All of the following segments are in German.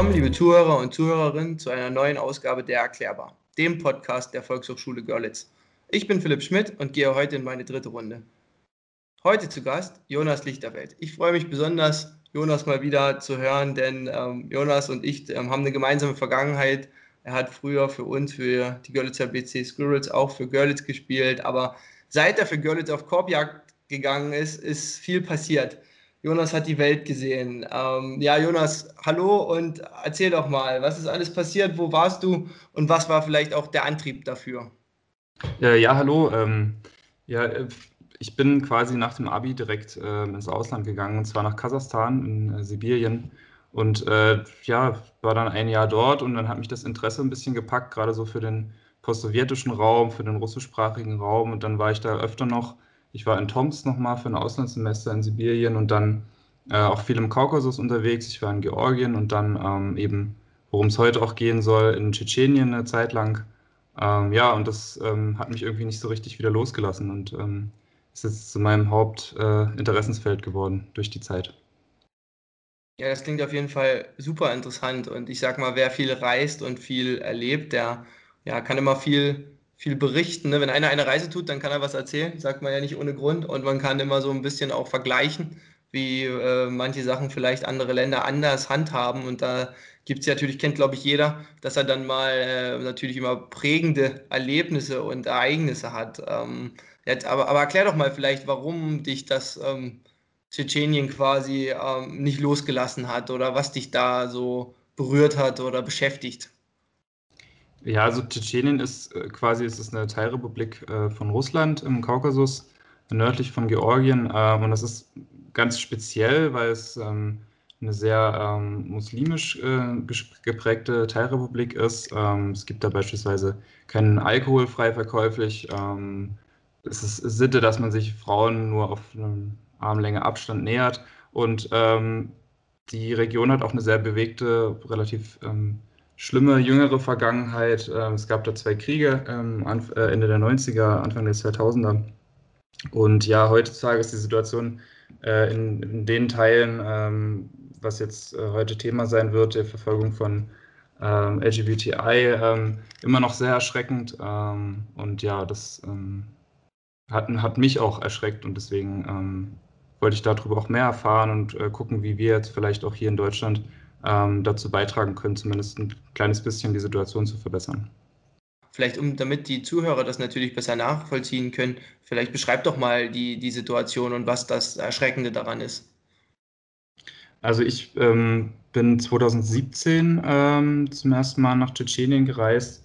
willkommen, liebe Zuhörer und Zuhörerinnen, zu einer neuen Ausgabe der Erklärbar, dem Podcast der Volkshochschule Görlitz. Ich bin Philipp Schmidt und gehe heute in meine dritte Runde. Heute zu Gast Jonas Lichterfeld. Ich freue mich besonders, Jonas mal wieder zu hören, denn ähm, Jonas und ich ähm, haben eine gemeinsame Vergangenheit. Er hat früher für uns, für die Görlitzer BC Squirrels, auch für Görlitz gespielt, aber seit er für Görlitz auf Korbjagd gegangen ist, ist viel passiert. Jonas hat die Welt gesehen. Ähm, ja, Jonas, hallo und erzähl doch mal, was ist alles passiert, wo warst du und was war vielleicht auch der Antrieb dafür? Ja, ja hallo. Ähm, ja, äh, ich bin quasi nach dem Abi direkt äh, ins Ausland gegangen, und zwar nach Kasachstan in äh, Sibirien. Und äh, ja, war dann ein Jahr dort und dann hat mich das Interesse ein bisschen gepackt, gerade so für den postsowjetischen Raum, für den russischsprachigen Raum. Und dann war ich da öfter noch. Ich war in Tomsk nochmal für ein Auslandssemester in Sibirien und dann äh, auch viel im Kaukasus unterwegs. Ich war in Georgien und dann ähm, eben, worum es heute auch gehen soll, in Tschetschenien eine Zeit lang. Ähm, ja, und das ähm, hat mich irgendwie nicht so richtig wieder losgelassen. Und ähm, ist jetzt zu meinem Hauptinteressensfeld äh, geworden durch die Zeit. Ja, das klingt auf jeden Fall super interessant. Und ich sag mal, wer viel reist und viel erlebt, der ja, kann immer viel, viel berichten. Ne? Wenn einer eine Reise tut, dann kann er was erzählen, sagt man ja nicht ohne Grund. Und man kann immer so ein bisschen auch vergleichen, wie äh, manche Sachen vielleicht andere Länder anders handhaben. Und da gibt es ja natürlich, kennt glaube ich jeder, dass er dann mal äh, natürlich immer prägende Erlebnisse und Ereignisse hat. Ähm, Jetzt, aber, aber erklär doch mal vielleicht, warum dich das ähm, Tschetschenien quasi ähm, nicht losgelassen hat oder was dich da so berührt hat oder beschäftigt. Ja, also Tschetschenien ist äh, quasi ist es eine Teilrepublik äh, von Russland im Kaukasus, nördlich von Georgien. Äh, und das ist ganz speziell, weil es ähm, eine sehr ähm, muslimisch äh, geprägte Teilrepublik ist. Ähm, es gibt da beispielsweise keinen Alkohol frei verkäuflich. Ähm, es ist Sitte, dass man sich Frauen nur auf eine Armlänge Abstand nähert. Und ähm, die Region hat auch eine sehr bewegte, relativ ähm, schlimme jüngere Vergangenheit. Ähm, es gab da zwei Kriege, ähm, äh, Ende der 90er, Anfang der 2000er. Und ja, heutzutage ist die Situation äh, in, in, den Teilen, ähm, was jetzt äh, heute Thema sein wird, der Verfolgung von LGBTI, immer noch sehr erschreckend. Und ja, das hat, hat mich auch erschreckt und deswegen wollte ich darüber auch mehr erfahren und gucken, wie wir jetzt vielleicht auch hier in Deutschland ähm, dazu beitragen können, zumindest ein kleines bisschen die Situation zu verbessern. Vielleicht, um damit die Zuhörer das natürlich besser nachvollziehen können, vielleicht beschreib doch mal die, die Situation und was das Erschreckende daran ist. Also ich ähm, bin 2017 ähm, zum ersten Mal nach Tschetschenien gereist,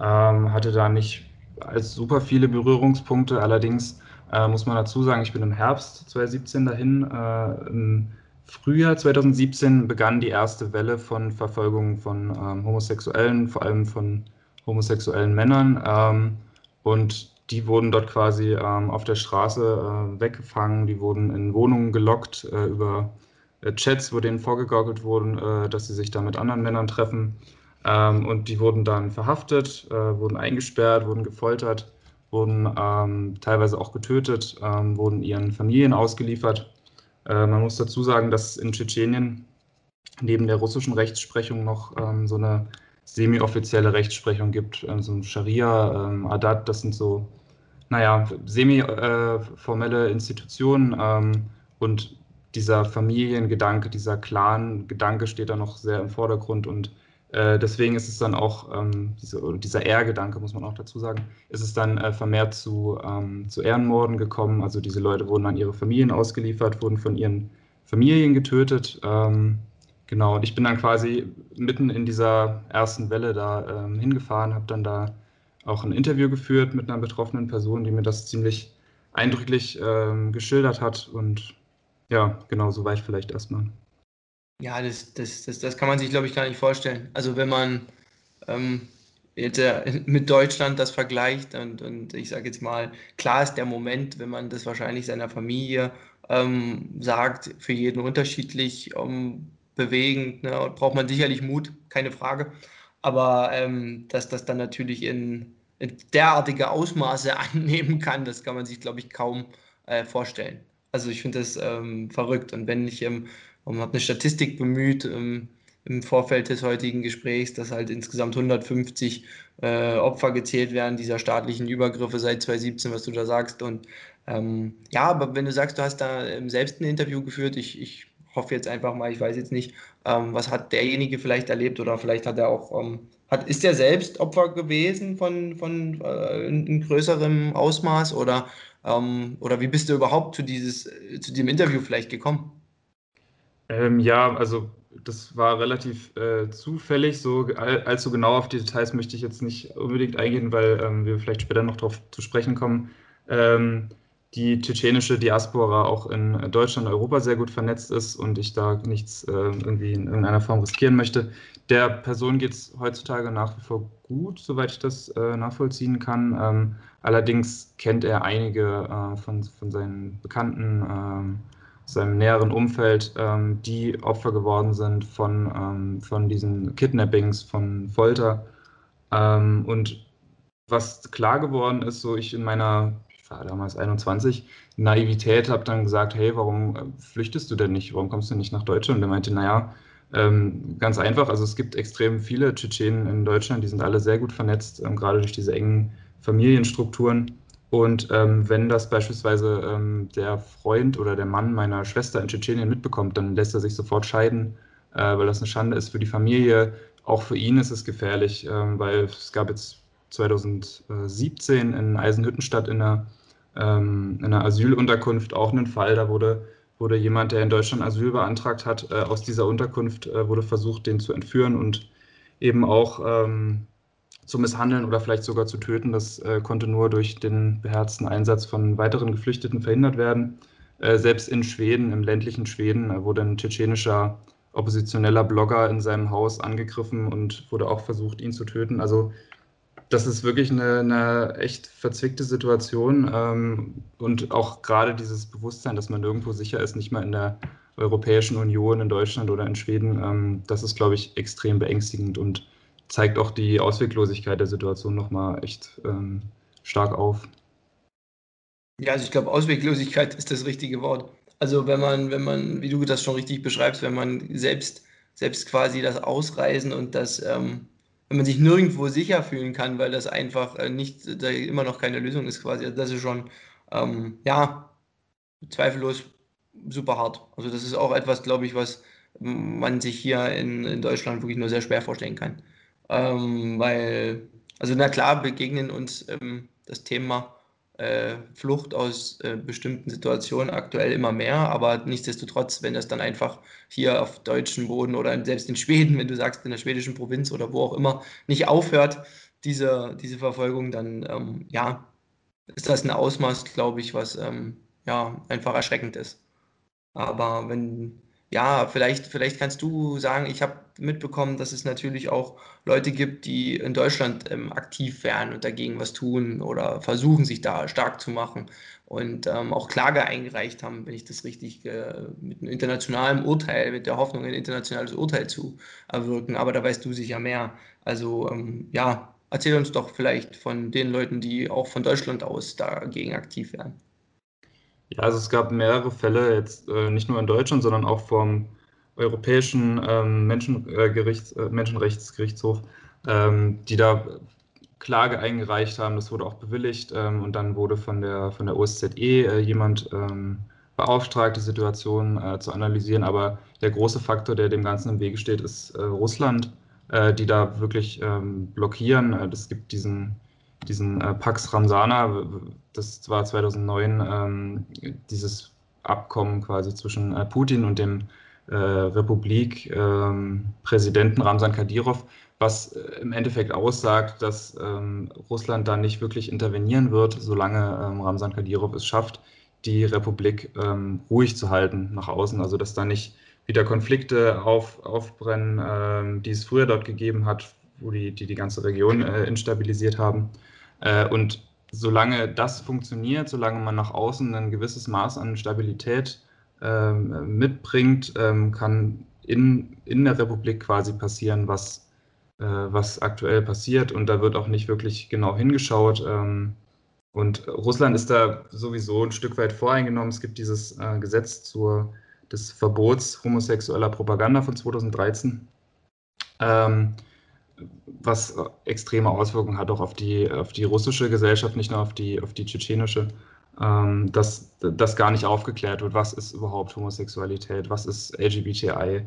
ähm, hatte da nicht als super viele Berührungspunkte. Allerdings äh, muss man dazu sagen, ich bin im Herbst 2017 dahin. Äh, Im Frühjahr 2017 begann die erste Welle von Verfolgung von ähm, Homosexuellen, vor allem von homosexuellen Männern. Ähm, und die wurden dort quasi ähm, auf der Straße äh, weggefangen, die wurden in Wohnungen gelockt äh, über äh, Chats, wo denen vorgegaukelt wurden, äh, dass sie sich da mit anderen Männern treffen. Ähm, und die wurden dann verhaftet, äh, wurden eingesperrt, wurden gefoltert, wurden ähm, teilweise auch getötet, ähm, wurden ihren Familien ausgeliefert. Äh, man muss dazu sagen, dass in Tschetschenien neben der russischen Rechtsprechung noch ähm, so eine semi-offizielle Rechtsprechung gibt, äh, so ein Scharia, ähm, Adat, das sind so, naja, semi-formelle Institutionen ähm, und dieser Familiengedanke, dieser Clan-Gedanke steht da noch sehr im Vordergrund und äh, deswegen ist es dann auch, ähm, diese, dieser Ehrgedanke, muss man auch dazu sagen, ist es dann äh, vermehrt zu, ähm, zu Ehrenmorden gekommen. Also diese Leute wurden an ihre Familien ausgeliefert, wurden von ihren Familien getötet. Ähm, genau, und ich bin dann quasi mitten in dieser ersten Welle da ähm, hingefahren, habe dann da auch ein Interview geführt mit einer betroffenen Person, die mir das ziemlich eindrücklich ähm, geschildert hat. Und ja, genau, so war ich vielleicht erstmal. Ja, das, das, das, das kann man sich, glaube ich, gar nicht vorstellen. Also wenn man ähm, jetzt äh, mit Deutschland das vergleicht und, und ich sage jetzt mal, klar ist der Moment, wenn man das wahrscheinlich seiner Familie ähm, sagt, für jeden unterschiedlich ähm, bewegend, ne, braucht man sicherlich Mut, keine Frage. Aber ähm, dass das dann natürlich in, in, derartige Ausmaße annehmen kann, das kann man sich, glaube ich, kaum äh, vorstellen. Also ich finde das ähm, verrückt. Und wenn ich im ähm, habe eine Statistik bemüht, ähm, im Vorfeld des heutigen Gesprächs, dass halt insgesamt 150 äh, Opfer gezählt werden dieser staatlichen Übergriffe seit 2017, was du da sagst. Und ähm, ja, aber wenn du sagst, du hast da selbst ein Interview geführt, ich, ich hoffe jetzt einfach mal, ich weiß jetzt nicht, ähm, was hat derjenige vielleicht erlebt oder vielleicht hat er auch, ähm, hat, ist er selbst Opfer gewesen von, von äh, in größerem Ausmaß oder, ähm, oder wie bist du überhaupt zu, dieses, zu diesem Interview vielleicht gekommen? Ähm, ja, also das war relativ äh, zufällig. So all, allzu genau auf die Details möchte ich jetzt nicht unbedingt eingehen, weil ähm, wir vielleicht später noch darauf zu sprechen kommen. Ähm, die tschetschenische Diaspora auch in Deutschland und Europa sehr gut vernetzt ist und ich da nichts äh, irgendwie in irgendeiner Form riskieren möchte. Der Person geht es heutzutage nach wie vor gut, soweit ich das äh, nachvollziehen kann. Ähm, allerdings kennt er einige äh, von, von seinen Bekannten, ähm, seinem näheren Umfeld, ähm, die Opfer geworden sind von, ähm, von diesen Kidnappings, von Folter. Ähm, und was klar geworden ist, so ich in meiner war damals 21, Naivität, habe dann gesagt, hey, warum äh, flüchtest du denn nicht? Warum kommst du nicht nach Deutschland? Und er meinte, naja, ähm, ganz einfach, also es gibt extrem viele Tschetschenen in Deutschland, die sind alle sehr gut vernetzt, ähm, gerade durch diese engen Familienstrukturen. Und ähm, wenn das beispielsweise ähm, der Freund oder der Mann meiner Schwester in Tschetschenien mitbekommt, dann lässt er sich sofort scheiden, äh, weil das eine Schande ist für die Familie. Auch für ihn ist es gefährlich, äh, weil es gab jetzt 2017 in Eisenhüttenstadt in einer ähm, in einer Asylunterkunft auch einen Fall. Da wurde, wurde jemand, der in Deutschland Asyl beantragt hat, äh, aus dieser Unterkunft äh, wurde versucht, den zu entführen und eben auch ähm, zu misshandeln oder vielleicht sogar zu töten. Das äh, konnte nur durch den beherzten Einsatz von weiteren Geflüchteten verhindert werden. Äh, selbst in Schweden, im ländlichen Schweden, äh, wurde ein tschetschenischer oppositioneller Blogger in seinem Haus angegriffen und wurde auch versucht, ihn zu töten. Also das ist wirklich eine, eine echt verzwickte Situation ähm, und auch gerade dieses Bewusstsein, dass man nirgendwo sicher ist, nicht mal in der Europäischen Union, in Deutschland oder in Schweden, ähm, das ist, glaube ich, extrem beängstigend und zeigt auch die Ausweglosigkeit der Situation nochmal echt ähm, stark auf. Ja, also ich glaube, Ausweglosigkeit ist das richtige Wort. Also wenn man, wenn man, wie du das schon richtig beschreibst, wenn man selbst, selbst quasi das Ausreisen und das ähm, wenn man sich nirgendwo sicher fühlen kann, weil das einfach äh, nicht, da immer noch keine Lösung ist quasi. Also das ist schon, ähm, ja, zweifellos super hart. Also das ist auch etwas, glaube ich, was man sich hier in, in Deutschland wirklich nur sehr schwer vorstellen kann. Ähm, weil, also na klar, begegnen uns ähm, das Thema äh, Flucht aus äh, bestimmten Situationen aktuell immer mehr, aber nichtsdestotrotz, wenn das dann einfach hier auf deutschem Boden oder selbst in Schweden, wenn du sagst, in der schwedischen Provinz oder wo auch immer, nicht aufhört, diese, diese Verfolgung, dann ähm, ja, ist das ein Ausmaß, glaube ich, was ähm, ja einfach erschreckend ist. Aber wenn ja, vielleicht, vielleicht kannst du sagen, ich habe mitbekommen, dass es natürlich auch Leute gibt, die in Deutschland ähm, aktiv werden und dagegen was tun oder versuchen, sich da stark zu machen und ähm, auch Klage eingereicht haben, wenn ich das richtig äh, mit einem internationalen Urteil, mit der Hoffnung, ein internationales Urteil zu erwirken. Aber da weißt du sicher mehr. Also ähm, ja, erzähl uns doch vielleicht von den Leuten, die auch von Deutschland aus dagegen aktiv werden. Ja, also es gab mehrere Fälle, jetzt äh, nicht nur in Deutschland, sondern auch vom Europäischen ähm, Menschengerichts, äh, Menschenrechtsgerichtshof, ähm, die da Klage eingereicht haben. Das wurde auch bewilligt ähm, und dann wurde von der, von der OSZE äh, jemand ähm, beauftragt, die Situation äh, zu analysieren. Aber der große Faktor, der dem Ganzen im Wege steht, ist äh, Russland, äh, die da wirklich ähm, blockieren. Es gibt diesen diesen äh, Pax Ramsana, das war 2009 ähm, dieses Abkommen quasi zwischen äh, Putin und dem äh, Republik-Präsidenten ähm, Ramsan Kadyrov, was äh, im Endeffekt aussagt, dass ähm, Russland da nicht wirklich intervenieren wird, solange ähm, Ramsan Kadyrov es schafft, die Republik ähm, ruhig zu halten nach außen, also dass da nicht wieder Konflikte auf, aufbrennen, ähm, die es früher dort gegeben hat, wo die die, die ganze Region äh, instabilisiert haben. Äh, und solange das funktioniert, solange man nach außen ein gewisses Maß an Stabilität ähm, mitbringt, ähm, kann in, in der Republik quasi passieren, was, äh, was aktuell passiert. Und da wird auch nicht wirklich genau hingeschaut. Ähm, und Russland ist da sowieso ein Stück weit voreingenommen. Es gibt dieses äh, Gesetz zur, des Verbots homosexueller Propaganda von 2013. ähm, was extreme Auswirkungen hat auch auf die, auf die russische Gesellschaft, nicht nur auf die, auf die tschetschenische, ähm, dass das gar nicht aufgeklärt wird. Was ist überhaupt Homosexualität? Was ist LGBTI?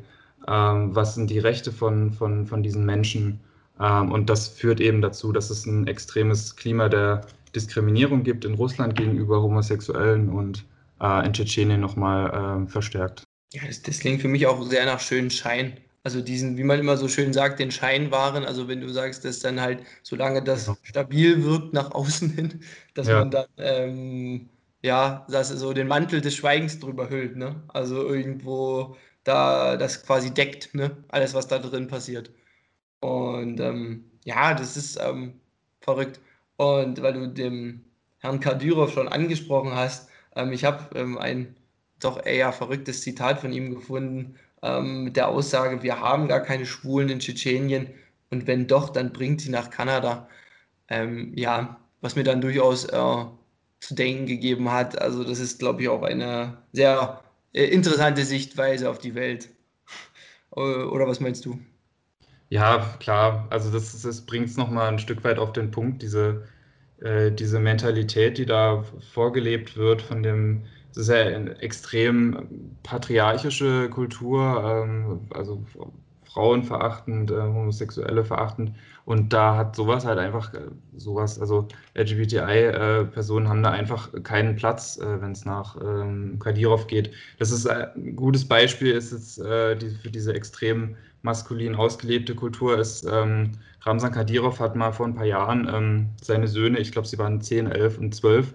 Ähm, was sind die Rechte von, von, von diesen Menschen? Ähm, und das führt eben dazu, dass es ein extremes Klima der Diskriminierung gibt in Russland gegenüber Homosexuellen und äh, in Tschetschenien nochmal äh, verstärkt. Ja, das, das, klingt für mich auch sehr nach schönen Schein. Also diesen, wie man immer so schön sagt, den Scheinwaren. Also wenn du sagst, dass dann halt, solange das ja. stabil wirkt nach außen hin, dass ja. man dann ähm, ja, dass so den Mantel des Schweigens drüber hüllt, ne? Also irgendwo da das quasi deckt, ne? Alles, was da drin passiert. Und ähm, ja, das ist ähm, verrückt. Und weil du dem Herrn Kadyrov schon angesprochen hast, ähm, ich habe ähm, ein doch eher verrücktes Zitat von ihm gefunden ähm, mit der Aussage, wir haben gar keine Schwulen in Tschetschenien und wenn doch, dann bringt sie nach Kanada. Ähm, ja, was mir dann durchaus äh, zu denken gegeben hat. Also das ist, glaube ich, auch eine sehr äh, interessante Sichtweise auf die Welt. Oder was meinst du? Ja, klar. Also das, das bringt es nochmal ein Stück weit auf den Punkt, diese, äh, diese Mentalität, die da vorgelebt wird von dem, das ist ja eine extrem patriarchische Kultur, ähm, also Frauen verachtend, äh, Homosexuelle verachtend. Und da hat sowas halt einfach, äh, sowas, also LGBTI-Personen äh, haben da einfach keinen Platz, äh, wenn es nach ähm, Kadyrov geht. Das ist äh, ein gutes Beispiel, ist jetzt äh, die, für diese extrem maskulin ausgelebte Kultur ist, ähm, Ramsan Kadyrov hat mal vor ein paar Jahren ähm, seine Söhne, ich glaube, sie waren 10, 11 und 12,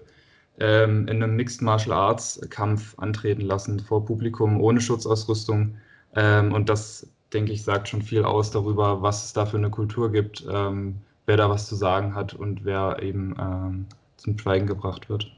ähm, in einem Mixed Martial Arts Kampf antreten lassen vor Publikum ohne Schutzausrüstung. Ähm, und das, denke ich, sagt schon viel aus darüber, was es da für eine Kultur gibt, ähm, wer da was zu sagen hat und wer eben ähm, zum Schweigen gebracht wird.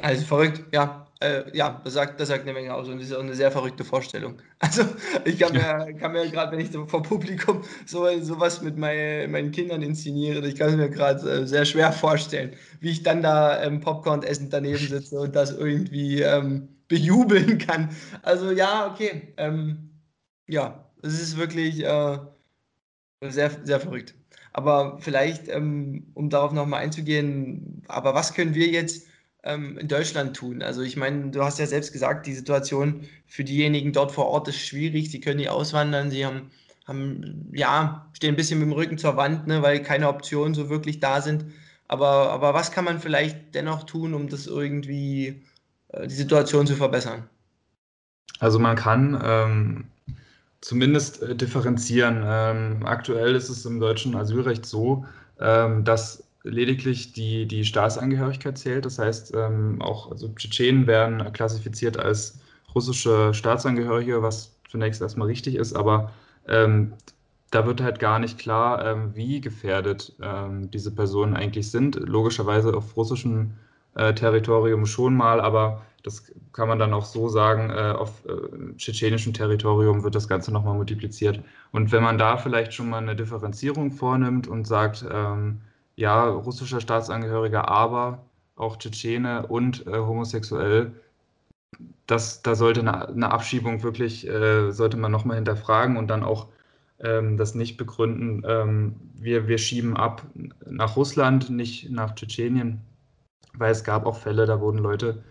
Also verrückt, ja. Äh, ja, das sagt, das sagt eine Menge aus und das ist auch eine sehr verrückte Vorstellung. Also ich kann mir, kann mir gerade, wenn ich so vor Publikum so sowas mit meine, meinen Kindern inszeniere, ich kann es mir gerade äh, sehr schwer vorstellen, wie ich dann da ähm, Popcorn essen daneben sitze und das irgendwie ähm, bejubeln kann. Also ja, okay. Ähm, ja, es ist wirklich äh, sehr, sehr verrückt. Aber vielleicht, ähm, um darauf nochmal einzugehen, aber was können wir jetzt ähm, in Deutschland tun? Also ich meine, du hast ja selbst gesagt, die Situation für diejenigen dort vor Ort ist schwierig. Sie können nicht auswandern, sie haben, haben ja, stehen ein bisschen mit dem Rücken zur Wand, ne, weil keine Optionen so wirklich da sind. Aber, aber was kann man vielleicht dennoch tun, um das irgendwie, äh, die Situation zu verbessern? Also man kann ähm, zumindest äh, differenzieren. Ähm, aktuell ist es im deutschen Asylrecht so, ähm, dass lediglich die, die Staatsangehörigkeit zählt. Das heißt, ähm, auch also Tschetschenen werden klassifiziert als russische Staatsangehörige, was zunächst erstmal richtig ist, aber ähm, da wird halt gar nicht klar, ähm, wie gefährdet ähm, diese Personen eigentlich sind. Logischerweise auf russischem äh, Territorium schon mal, aber das kann man dann auch so sagen, äh, auf äh, tschetschenischem Territorium wird das Ganze nochmal multipliziert. Und wenn man da vielleicht schon mal eine Differenzierung vornimmt und sagt, ähm, ja, russischer Staatsangehöriger, aber auch Tschetschene und äh, homosexuell. Das, da sollte eine, eine Abschiebung wirklich, äh, sollte man nochmal hinterfragen und dann auch ähm, das nicht begründen. Ähm, wir, wir schieben ab nach Russland, nicht nach Tschetschenien, weil es gab auch Fälle, da wurden Leute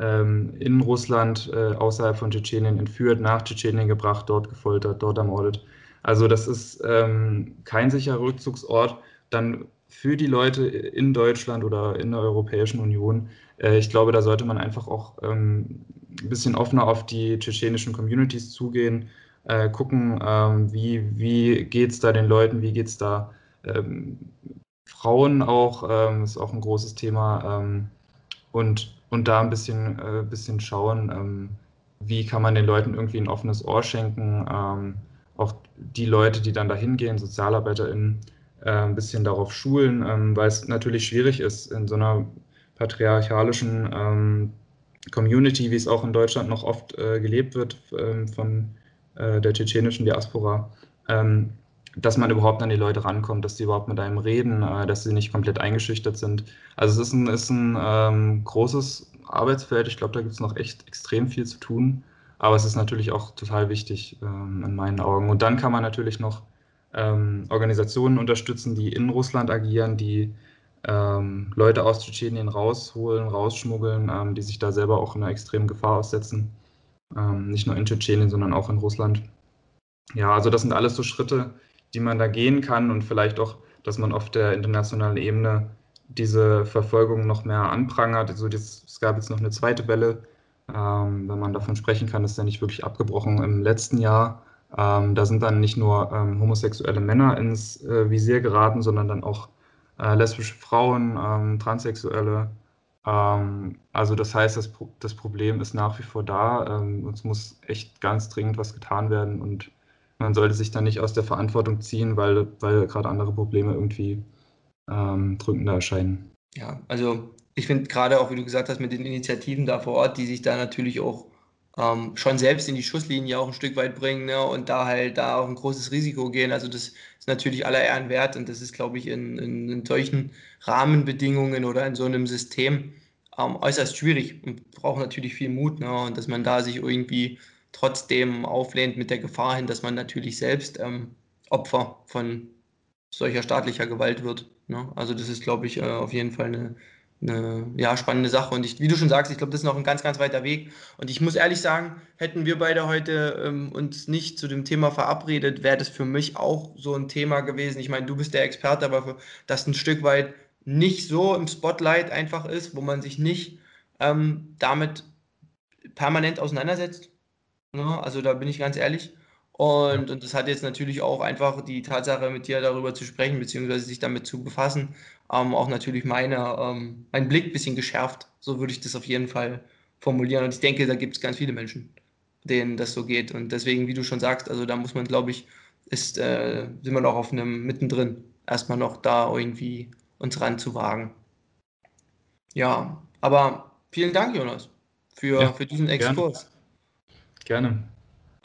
ähm, in Russland äh, außerhalb von Tschetschenien entführt, nach Tschetschenien gebracht, dort gefoltert, dort ermordet. Also das ist ähm, kein sicherer Rückzugsort. Dann für die Leute in Deutschland oder in der Europäischen Union. Äh, ich glaube, da sollte man einfach auch ähm, ein bisschen offener auf die tschetschenischen Communities zugehen, äh, gucken, ähm, wie, wie geht es da den Leuten, wie geht es da ähm, Frauen auch, ist auch ein großes Thema. Und, und da ein bisschen, äh, bisschen schauen, wie kann man den Leuten irgendwie ein offenes Ohr schenken. auch die Leute, die dann da hingehen, SozialarbeiterInnen, äh, ein bisschen darauf schulen, ähm, weil es natürlich schwierig ist, in so einer patriarchalischen ähm, Community, wie es auch in Deutschland noch oft äh, gelebt wird ähm, von äh, der tschetschenischen Diaspora, ähm, dass man überhaupt an die Leute rankommt, dass sie überhaupt mit einem reden, äh, dass sie nicht komplett eingeschüchtert sind. Also es ist ein, ist ein ähm, großes Arbeitsfeld. Ich glaube, da gibt es noch echt extrem viel zu tun. Aber es ist natürlich auch total wichtig ähm, in meinen Augen. Und dann kann man natürlich noch ähm, Organisationen unterstützen, die in Russland agieren, die ähm, Leute aus Tschetschenien rausholen, rausschmuggeln, ähm, die sich da selber auch einer extremen Gefahr aussetzen. Ähm, nicht nur in Tschetschenien, sondern auch in Russland. Ja, also das sind alles so Schritte, die man da gehen kann und vielleicht auch, dass man auf der internationalen Ebene diese Verfolgung noch mehr anprangert. Also das, es gab jetzt noch eine zweite Welle, ähm, wenn man davon sprechen kann, ist ja nicht wirklich abgebrochen im letzten Jahr. Ähm, da sind dann nicht nur ähm, homosexuelle Männer ins äh, Visier geraten, sondern dann auch äh, lesbische Frauen, ähm, Transsexuelle. Ähm, also das heißt, das, das, Problem ist nach wie vor da. Ähm, es muss echt ganz dringend was getan werden und man sollte sich dann nicht aus der Verantwortung ziehen, weil, weil gerade andere Probleme irgendwie ähm, drückender erscheinen. Ja, also ich finde gerade auch, wie du gesagt hast, mit den Initiativen da vor Ort, die sich da natürlich auch ähm, schon selbst in die Schusslinie auch ein Stück weit bringen ne, und da halt da auch ein großes Risiko gehen. Also das ist natürlich aller Ehren wert und das ist, glaube ich, in, in, in, solchen Rahmenbedingungen oder in so einem System ähm, äußerst schwierig und braucht natürlich viel Mut ne, und dass man da sich irgendwie trotzdem auflehnt mit der Gefahr hin, dass man natürlich selbst ähm, Opfer von solcher staatlicher Gewalt wird. Ne? Also das ist, glaube ich, äh, auf jeden Fall eine, eine ja, spannende Sache. Und ich, wie du schon sagst, ich glaube, das ist noch ein ganz, ganz weiter Weg. Und ich muss ehrlich sagen, hätten wir beide heute ähm, uns nicht zu dem Thema verabredet, wäre das für mich auch so ein Thema gewesen. Ich meine, du bist der Experte, aber für, das ein Stück weit nicht so im Spotlight einfach ist, wo man sich nicht ähm, damit permanent auseinandersetzt. Ja, also da bin ich ganz ehrlich. Und, und das hat jetzt natürlich auch einfach die Tatsache, mit dir darüber zu sprechen, beziehungsweise sich damit zu befassen, ähm, auch natürlich meine, ähm, meinen Blick ein bisschen geschärft. So würde ich das auf jeden Fall formulieren. Und ich denke, da gibt es ganz viele Menschen, denen das so geht. Und deswegen, wie du schon sagst, also da muss man, glaube ich, ist, äh, sind wir noch auf einem mittendrin, erstmal noch da irgendwie uns ranzuwagen. Ja, aber vielen Dank, Jonas, für, ja, für diesen Exkurs. Gerne. gerne.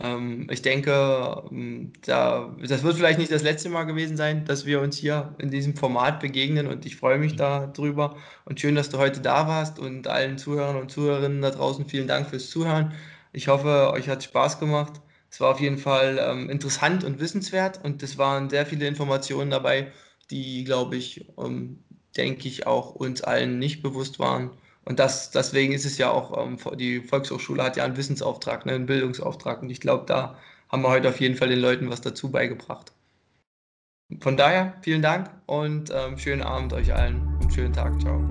Ähm, ich denke, ähm, da, das wird vielleicht nicht das letzte Mal gewesen sein, dass wir uns hier in diesem Format begegnen und ich freue mich darüber und schön, dass du heute da warst und allen Zuhörern und Zuhörerinnen da draußen vielen Dank fürs Zuhören. Ich hoffe, euch hat Spaß gemacht. Es war auf jeden Fall ähm, interessant und wissenswert und es waren sehr viele Informationen dabei, die, glaube ich, ähm, denke ich, auch uns allen nicht bewusst waren. Und das, deswegen ist es ja auch, ähm, die Volkshochschule hat ja einen Wissensauftrag, ne, einen Bildungsauftrag. Und ich glaube, da haben wir heute auf jeden Fall den Leuten was dazu beigebracht. Von daher vielen Dank und ähm, schönen Abend euch allen und schönen Tag. Ciao.